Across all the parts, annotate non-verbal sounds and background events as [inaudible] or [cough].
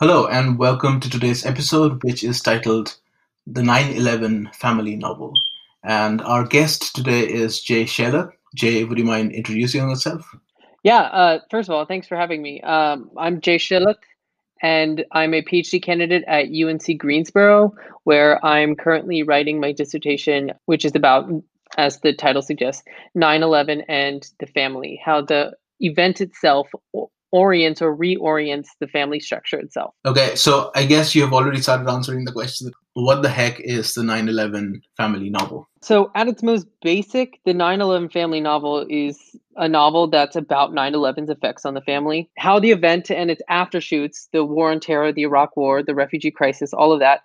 Hello, and welcome to today's episode, which is titled The 9 11 Family Novel. And our guest today is Jay Shelott. Jay, would you mind introducing yourself? Yeah, uh, first of all, thanks for having me. Um, I'm Jay Shelott, and I'm a PhD candidate at UNC Greensboro, where I'm currently writing my dissertation, which is about, as the title suggests, 9 11 and the family, how the event itself orients or reorients the family structure itself. Okay, so I guess you have already started answering the question what the heck is the 9 11 family novel? So, at its most basic, the 9 11 family novel is a novel that's about 9 11's effects on the family, how the event and its aftershoots, the war on terror, the Iraq War, the refugee crisis, all of that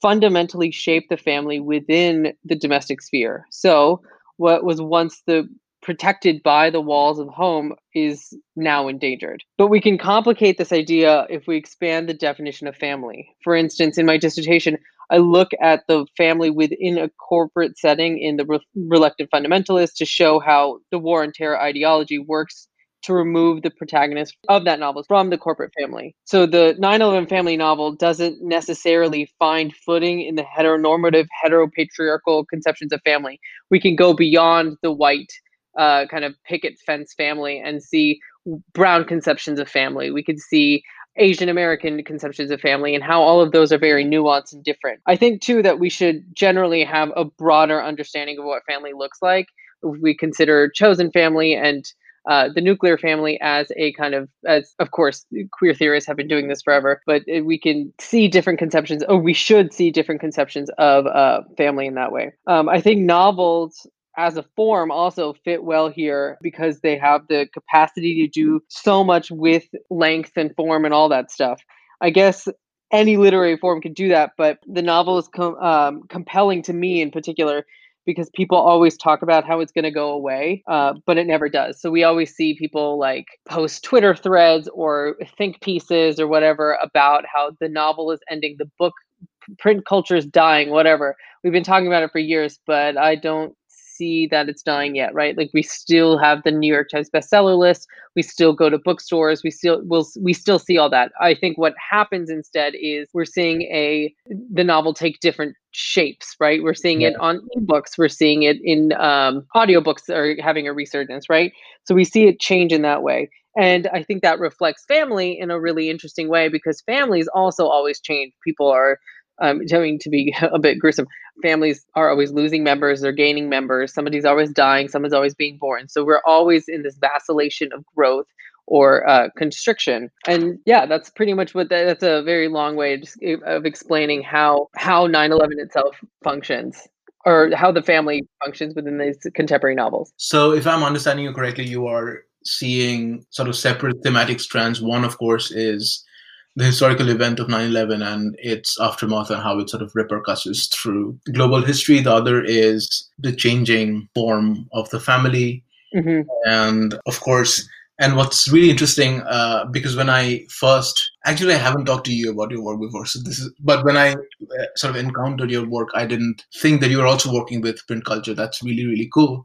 fundamentally shaped the family within the domestic sphere. So, what was once the protected by the walls of home is now endangered. But we can complicate this idea if we expand the definition of family. For instance, in my dissertation, I look at the family within a corporate setting in the Re- Reluctant Fundamentalist to show how the war on terror ideology works to remove the protagonist of that novel from the corporate family. So the 9/11 family novel doesn't necessarily find footing in the heteronormative heteropatriarchal conceptions of family. We can go beyond the white uh, kind of picket fence family and see brown conceptions of family. We could see Asian American conceptions of family and how all of those are very nuanced and different. I think too that we should generally have a broader understanding of what family looks like. We consider chosen family and uh, the nuclear family as a kind of, as of course, queer theorists have been doing this forever, but we can see different conceptions, or we should see different conceptions of uh, family in that way. Um, I think novels as a form also fit well here because they have the capacity to do so much with length and form and all that stuff. I guess any literary form could do that, but the novel is com- um, compelling to me in particular because people always talk about how it's going to go away, uh, but it never does. So we always see people like post Twitter threads or think pieces or whatever about how the novel is ending, the book print culture is dying, whatever. We've been talking about it for years, but I don't see that it's dying yet, right? Like we still have the New York Times bestseller list. We still go to bookstores. We still will we still see all that. I think what happens instead is we're seeing a the novel take different shapes, right? We're seeing yeah. it on ebooks. We're seeing it in um, audiobooks are having a resurgence, right? So we see it change in that way. And I think that reflects family in a really interesting way because families also always change. People are um, going to be [laughs] a bit gruesome. Families are always losing members, they're gaining members. Somebody's always dying, someone's always being born. So we're always in this vacillation of growth or uh, constriction. And yeah, that's pretty much what that, that's a very long way of explaining how how 9/11 itself functions or how the family functions within these contemporary novels. So if I'm understanding you correctly, you are seeing sort of separate thematic strands. One, of course, is the historical event of 9-11 and its aftermath and how it sort of repercusses through global history the other is the changing form of the family mm-hmm. and of course And what's really interesting, uh, because when I first, actually, I haven't talked to you about your work before. So this is, but when I uh, sort of encountered your work, I didn't think that you were also working with print culture. That's really, really cool.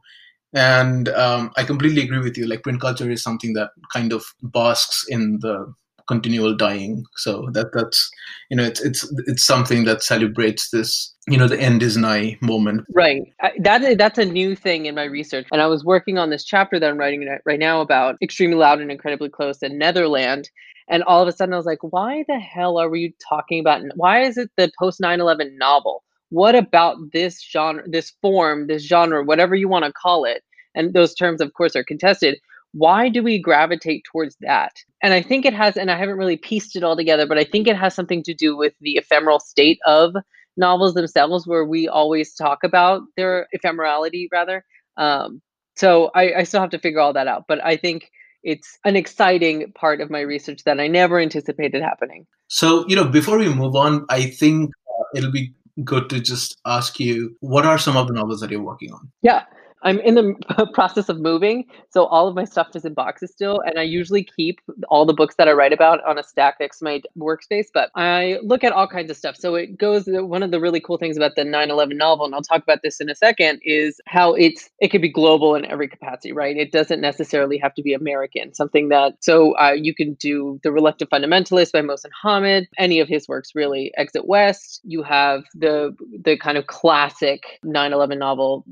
And um, I completely agree with you. Like print culture is something that kind of basks in the continual dying. So that that's you know it's it's it's something that celebrates this you know the end is nigh moment. Right. That that's a new thing in my research, and I was working on this chapter that I'm writing right now about extremely loud and incredibly close in Netherland. And all of a sudden, I was like, why the hell are we talking about? Why is it the post 9 11 novel? What about this genre, this form, this genre, whatever you want to call it? And those terms, of course, are contested why do we gravitate towards that? And I think it has, and I haven't really pieced it all together, but I think it has something to do with the ephemeral state of novels themselves, where we always talk about their ephemerality, rather. Um, so I, I still have to figure all that out. But I think it's an exciting part of my research that I never anticipated happening. So, you know, before we move on, I think uh, it'll be good to just ask you what are some of the novels that you're working on? Yeah. I'm in the [laughs] process of moving, so all of my stuff is in boxes still, and I usually keep all the books that I write about on a stack next to my workspace. But I look at all kinds of stuff. So it goes. One of the really cool things about the 9/11 novel, and I'll talk about this in a second, is how it's it could be global in every capacity, right? It doesn't necessarily have to be American. Something that so uh, you can do the Reluctant Fundamentalist by Mohsin Hamid, any of his works really. Exit West. You have the the kind of classic 9/11 novel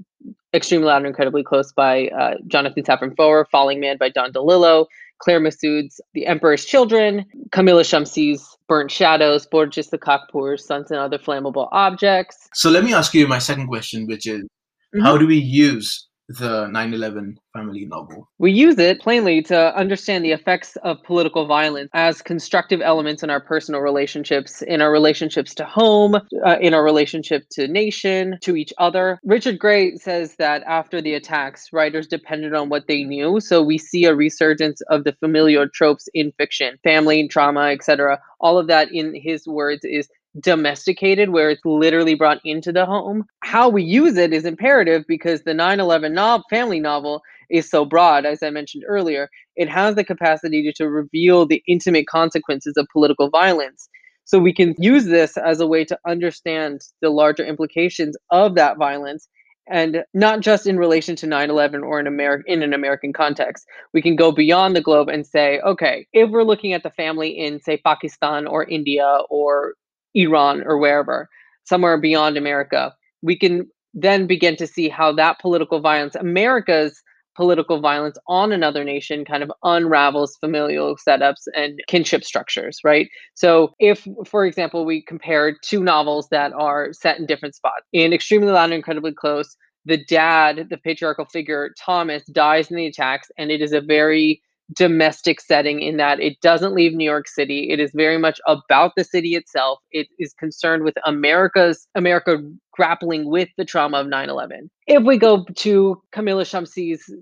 Extremely Loud and Incredibly Close by uh, Jonathan Safran Foer, Falling Man by Don DeLillo, Claire Messud's The Emperor's Children, Kamila Shamsie's Burnt Shadows, Porochista Khakpour's Sons and Other Flammable Objects. So let me ask you my second question, which is mm-hmm. how do we use the 9-11 family novel. We use it plainly to understand the effects of political violence as constructive elements in our personal relationships in our relationships to home uh, in our relationship to nation to each other. Richard gray says that after the attacks writers depended on what they knew. So we see a resurgence of the familiar tropes in fiction family trauma etc all of that in his words is domesticated where it's literally brought into the home how we use it is imperative because the 9-11 no- family novel is so broad as i mentioned earlier. It has the capacity to, to reveal the intimate consequences of political violence. So we can use this as a way to understand the larger implications of that violence and not just in relation to 9-11 or in, Ameri- in an american context. We can go beyond the globe and say okay if we're looking at the family in say pakistan or india or Iran or wherever, somewhere beyond America, we can then begin to see how that political violence, America's political violence on another nation, kind of unravels familial setups and kinship structures, right? So, if, for example, we compare two novels that are set in different spots, in Extremely Loud and Incredibly Close, the dad, the patriarchal figure, Thomas, dies in the attacks, and it is a very domestic setting in that it doesn't leave New York City. It is very much about the city itself. It is concerned with America's America grappling with the trauma of 9/11. If we go to Kamila Shamsie's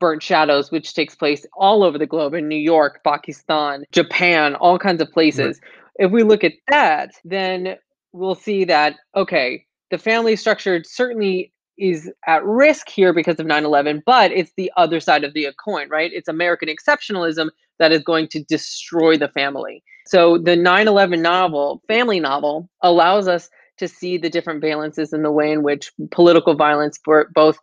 Burnt Shadows, which takes place all over the globe in New York, Pakistan, Japan, all kinds of places. Right. If we look at that, then we'll see that okay, the family structure certainly is at risk here because of 9-11 but it's the other side of the coin right it's american exceptionalism that is going to destroy the family so the 9-11 novel family novel allows us to see the different valences in the way in which political violence both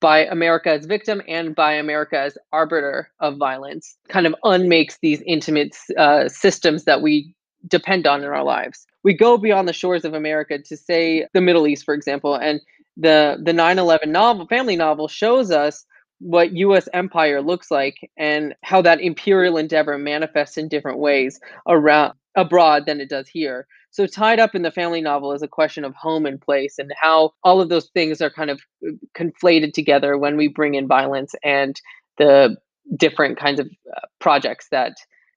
by America as victim and by America as arbiter of violence kind of unmakes these intimate uh, systems that we depend on in our lives. We go beyond the shores of America to say the Middle East, for example, and the the 9/11 novel family novel shows us what US empire looks like and how that imperial endeavor manifests in different ways around abroad than it does here. So tied up in the family novel is a question of home and place and how all of those things are kind of uh, conflated together when we bring in violence and the different kinds of uh, projects that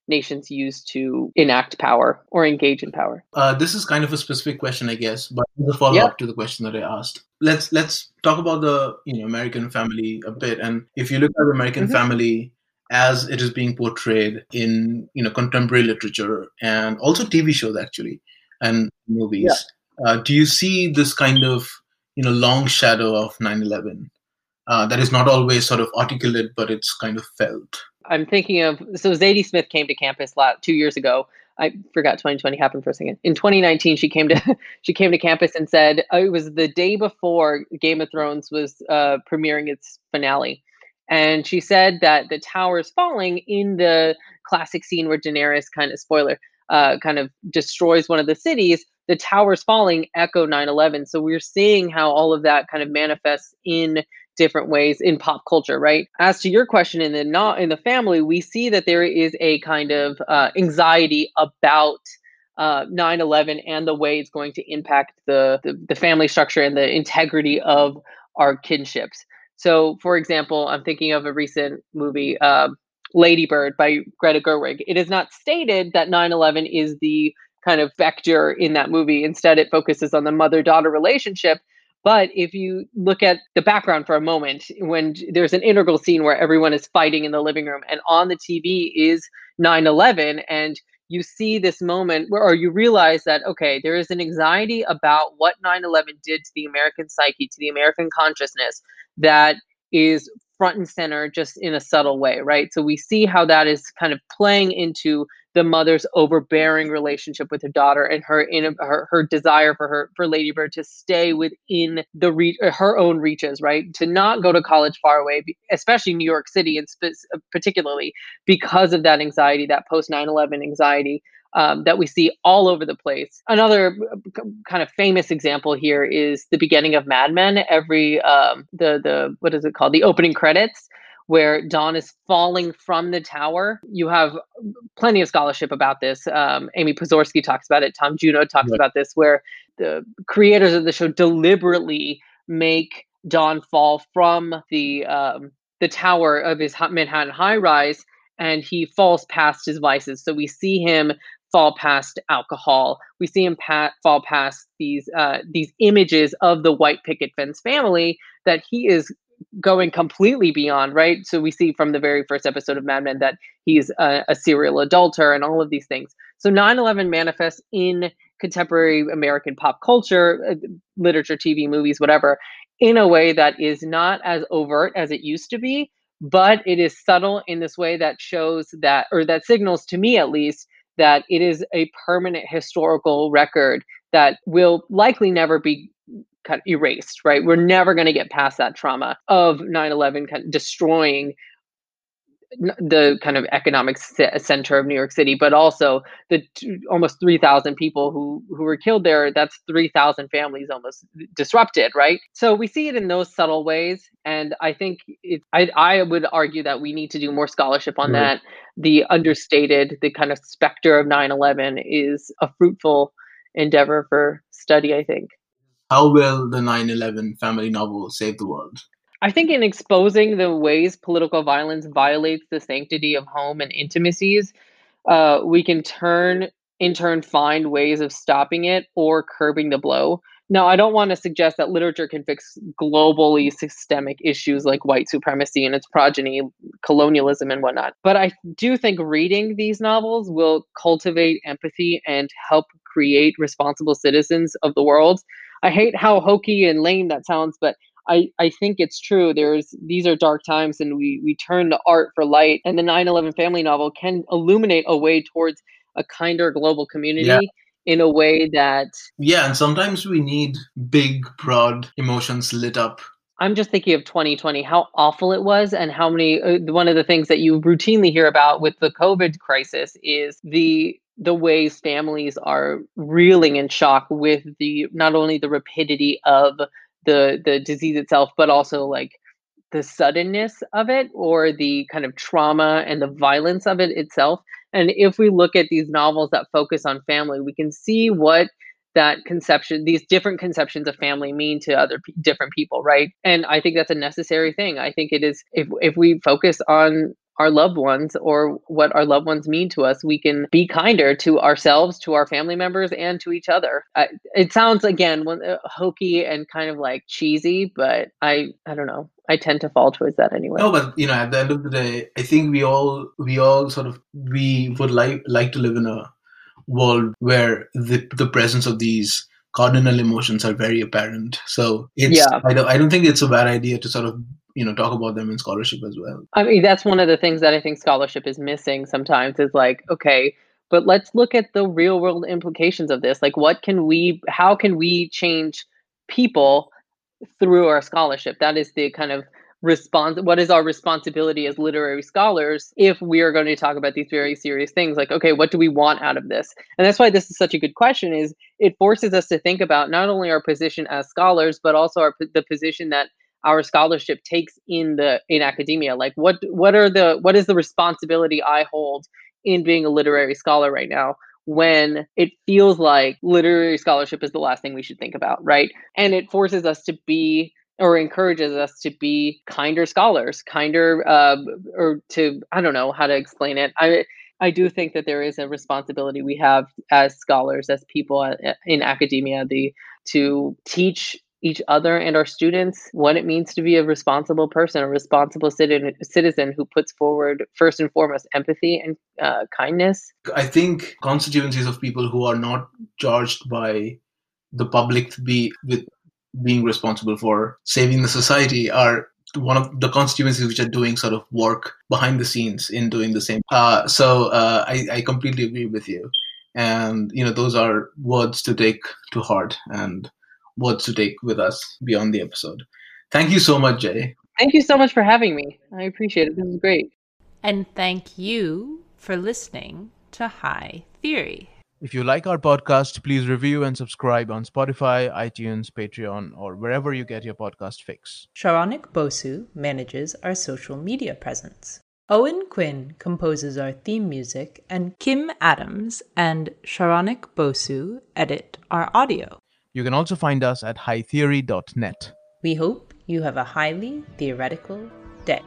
nations use to enact power or engage in power? Uh, this is kind of a specific question, I guess, but the follow up to the question that I asked. Let's let's talk about the you know American family a bit, and if you look at the American mm-hmm. family as it is being portrayed in you know contemporary literature and also TV shows actually and movies, yeah. uh, do you see this kind of you know long shadow of 9/11 uh, that is not always sort of articulate, but it's kind of felt? I'm thinking of so Zadie Smith came to campus two years ago. I forgot 2020 happened for a second. In 2019, she came to [laughs] she came to campus and said uh, it was the day before Game of Thrones was uh, premiering its finale, and she said that the tower is falling in the classic scene where Daenerys kind of spoiler uh, kind of destroys one of the cities. The towers falling echo 9/11. So we're seeing how all of that kind of manifests in different ways in pop culture, right? As to your question, in the not in the family, we see that there is a kind of uh, anxiety about uh, 9/11 and the way it's going to impact the, the the family structure and the integrity of our kinships. So, for example, I'm thinking of a recent movie, uh, Lady Bird by Greta Gerwig. It is not stated that 9 11 is the kind of vector in that movie. Instead, it focuses on the mother daughter relationship. But if you look at the background for a moment, when there's an integral scene where everyone is fighting in the living room and on the TV is 9 11, and you see this moment where, or you realize that, okay, there is an anxiety about what 9 11 did to the American psyche, to the American consciousness that is front and center just in a subtle way, right? So we see how that is kind of playing into the mother's overbearing relationship with her daughter and her in her, her desire for her for Ladybird to stay within the re- uh, her own reaches, right? To not go to college far away, especially New York City and spe- particularly because of that anxiety, that post 9/11 anxiety um, that we see all over the place. Another uh, kind of famous example here is the beginning of Mad Men. Every um, the the what is it called? The opening credits where Don is falling from the tower. You have plenty of scholarship about this. Um, Aimee Pozorski talks about it. Tom Junod talks right. about this, where the creators of the show deliberately make Don fall from the um, the tower of his Manhattan high rise and he falls past his vices. So we see him fall past alcohol. We see him pa- fall past these uh, these images of the white picket fence family that he is going completely beyond. Right. So we see from the very first episode of Mad Men that he's a, a serial adulterer and all of these things. So 9/11 manifests in contemporary American pop culture, uh, literature, TV, movies, whatever, in a way that is not as overt as it used to be. But it is subtle in this way that shows that, or that signals to me at least, that it is a permanent historical record that will likely never be kind of erased, right? We're never going to get past that trauma of 9 11 kind of destroying the kind of economic center of New York City, but also the t- almost 3,000 people who, who were killed there. That's 3,000 families almost disrupted, right? So we see it in those subtle ways. And I think it, I, I would argue that we need to do more scholarship on that. The understated, the kind of specter of 9 11 is a fruitful endeavor for study, I think. How will the 9 11 family novel save the world? I think in exposing the ways political violence violates the sanctity of home and intimacies, uh, we can turn in turn find ways of stopping it or curbing the blow. Now, I don't want to suggest that literature can fix globally systemic issues like white supremacy and its progeny, colonialism, and whatnot. But I do think reading these novels will cultivate empathy and help create responsible citizens of the world. I hate how hokey and lame that sounds, but I, I think it's true. There's these are dark times, and we we turn to art for light. And the 9/11 family novel can illuminate a way towards a kinder global community. Yeah. In a way that. Yeah, and sometimes we need big, broad emotions lit up I'm just thinking of 2020, how awful it was, and how many. Uh, one of the things that you routinely hear about with the COVID crisis is the the ways families are reeling in shock with the not only the rapidity of the the disease itself, but also like the suddenness of it or the kind of trauma and the violence of it itself. And if we look at these novels that focus on family, we can see what that conception these different conceptions of family mean to other p- different people right and i think that's a necessary thing i think it is if if we focus on our loved ones or what our loved ones mean to us, we can be kinder to ourselves, to our family members, and to each other. I, it sounds again uh, hokey and kind of like cheesy, but I I don't know. I tend to fall towards that anyway. No, but you know, at the end of the day, I think we all we all sort of we would like like to live in a world where the the presence of these cardinal emotions are very apparent. So it's yeah. I don't I don't think it's a bad idea to sort of you know talk about them in scholarship as well. I mean that's one of the things that i think scholarship is missing sometimes is like okay but let's look at the real world implications of this. Like what can we how can we change people through our scholarship? That is the kind of response what is our responsibility as literary scholars if we are going to talk about these very serious things? Like okay what do we want out of this? And that's why this is such a good question is it forces us to think about not only our position as scholars but also our the position that our scholarship takes in the in academia like what what are the what is the responsibility i hold in being a literary scholar right now when it feels like literary scholarship is the last thing we should think about right and it forces us to be or encourages us to be kinder scholars, kinder, uh, or to I don't know how to explain it. I I do think that there is a responsibility we have as scholars, as people uh, in academia, the to teach each other and our students what it means to be a responsible person, a responsible citizen, citizen who puts forward first and foremost empathy and uh, kindness. I think constituencies of people who are not charged by the public to be with being responsible for saving the society are one of the constituencies which are doing sort of work behind the scenes in doing the same. Uh, so uh, I, I completely agree with you. And, you know, those are words to take to heart and words to take with us beyond the episode. Thank you so much, Jay. Thank you so much for having me. I appreciate it. This is great. And thank you for listening to High Theory. If you like our podcast, please review and subscribe on Spotify, iTunes, Patreon, or wherever you get your podcast fix. Saronik Bosu manages our social media presence. Owen Quinn composes our theme music, and Kim Adams and Saronik Bosu edit our audio. You can also find us at hightheory.net. We hope you have a highly theoretical day.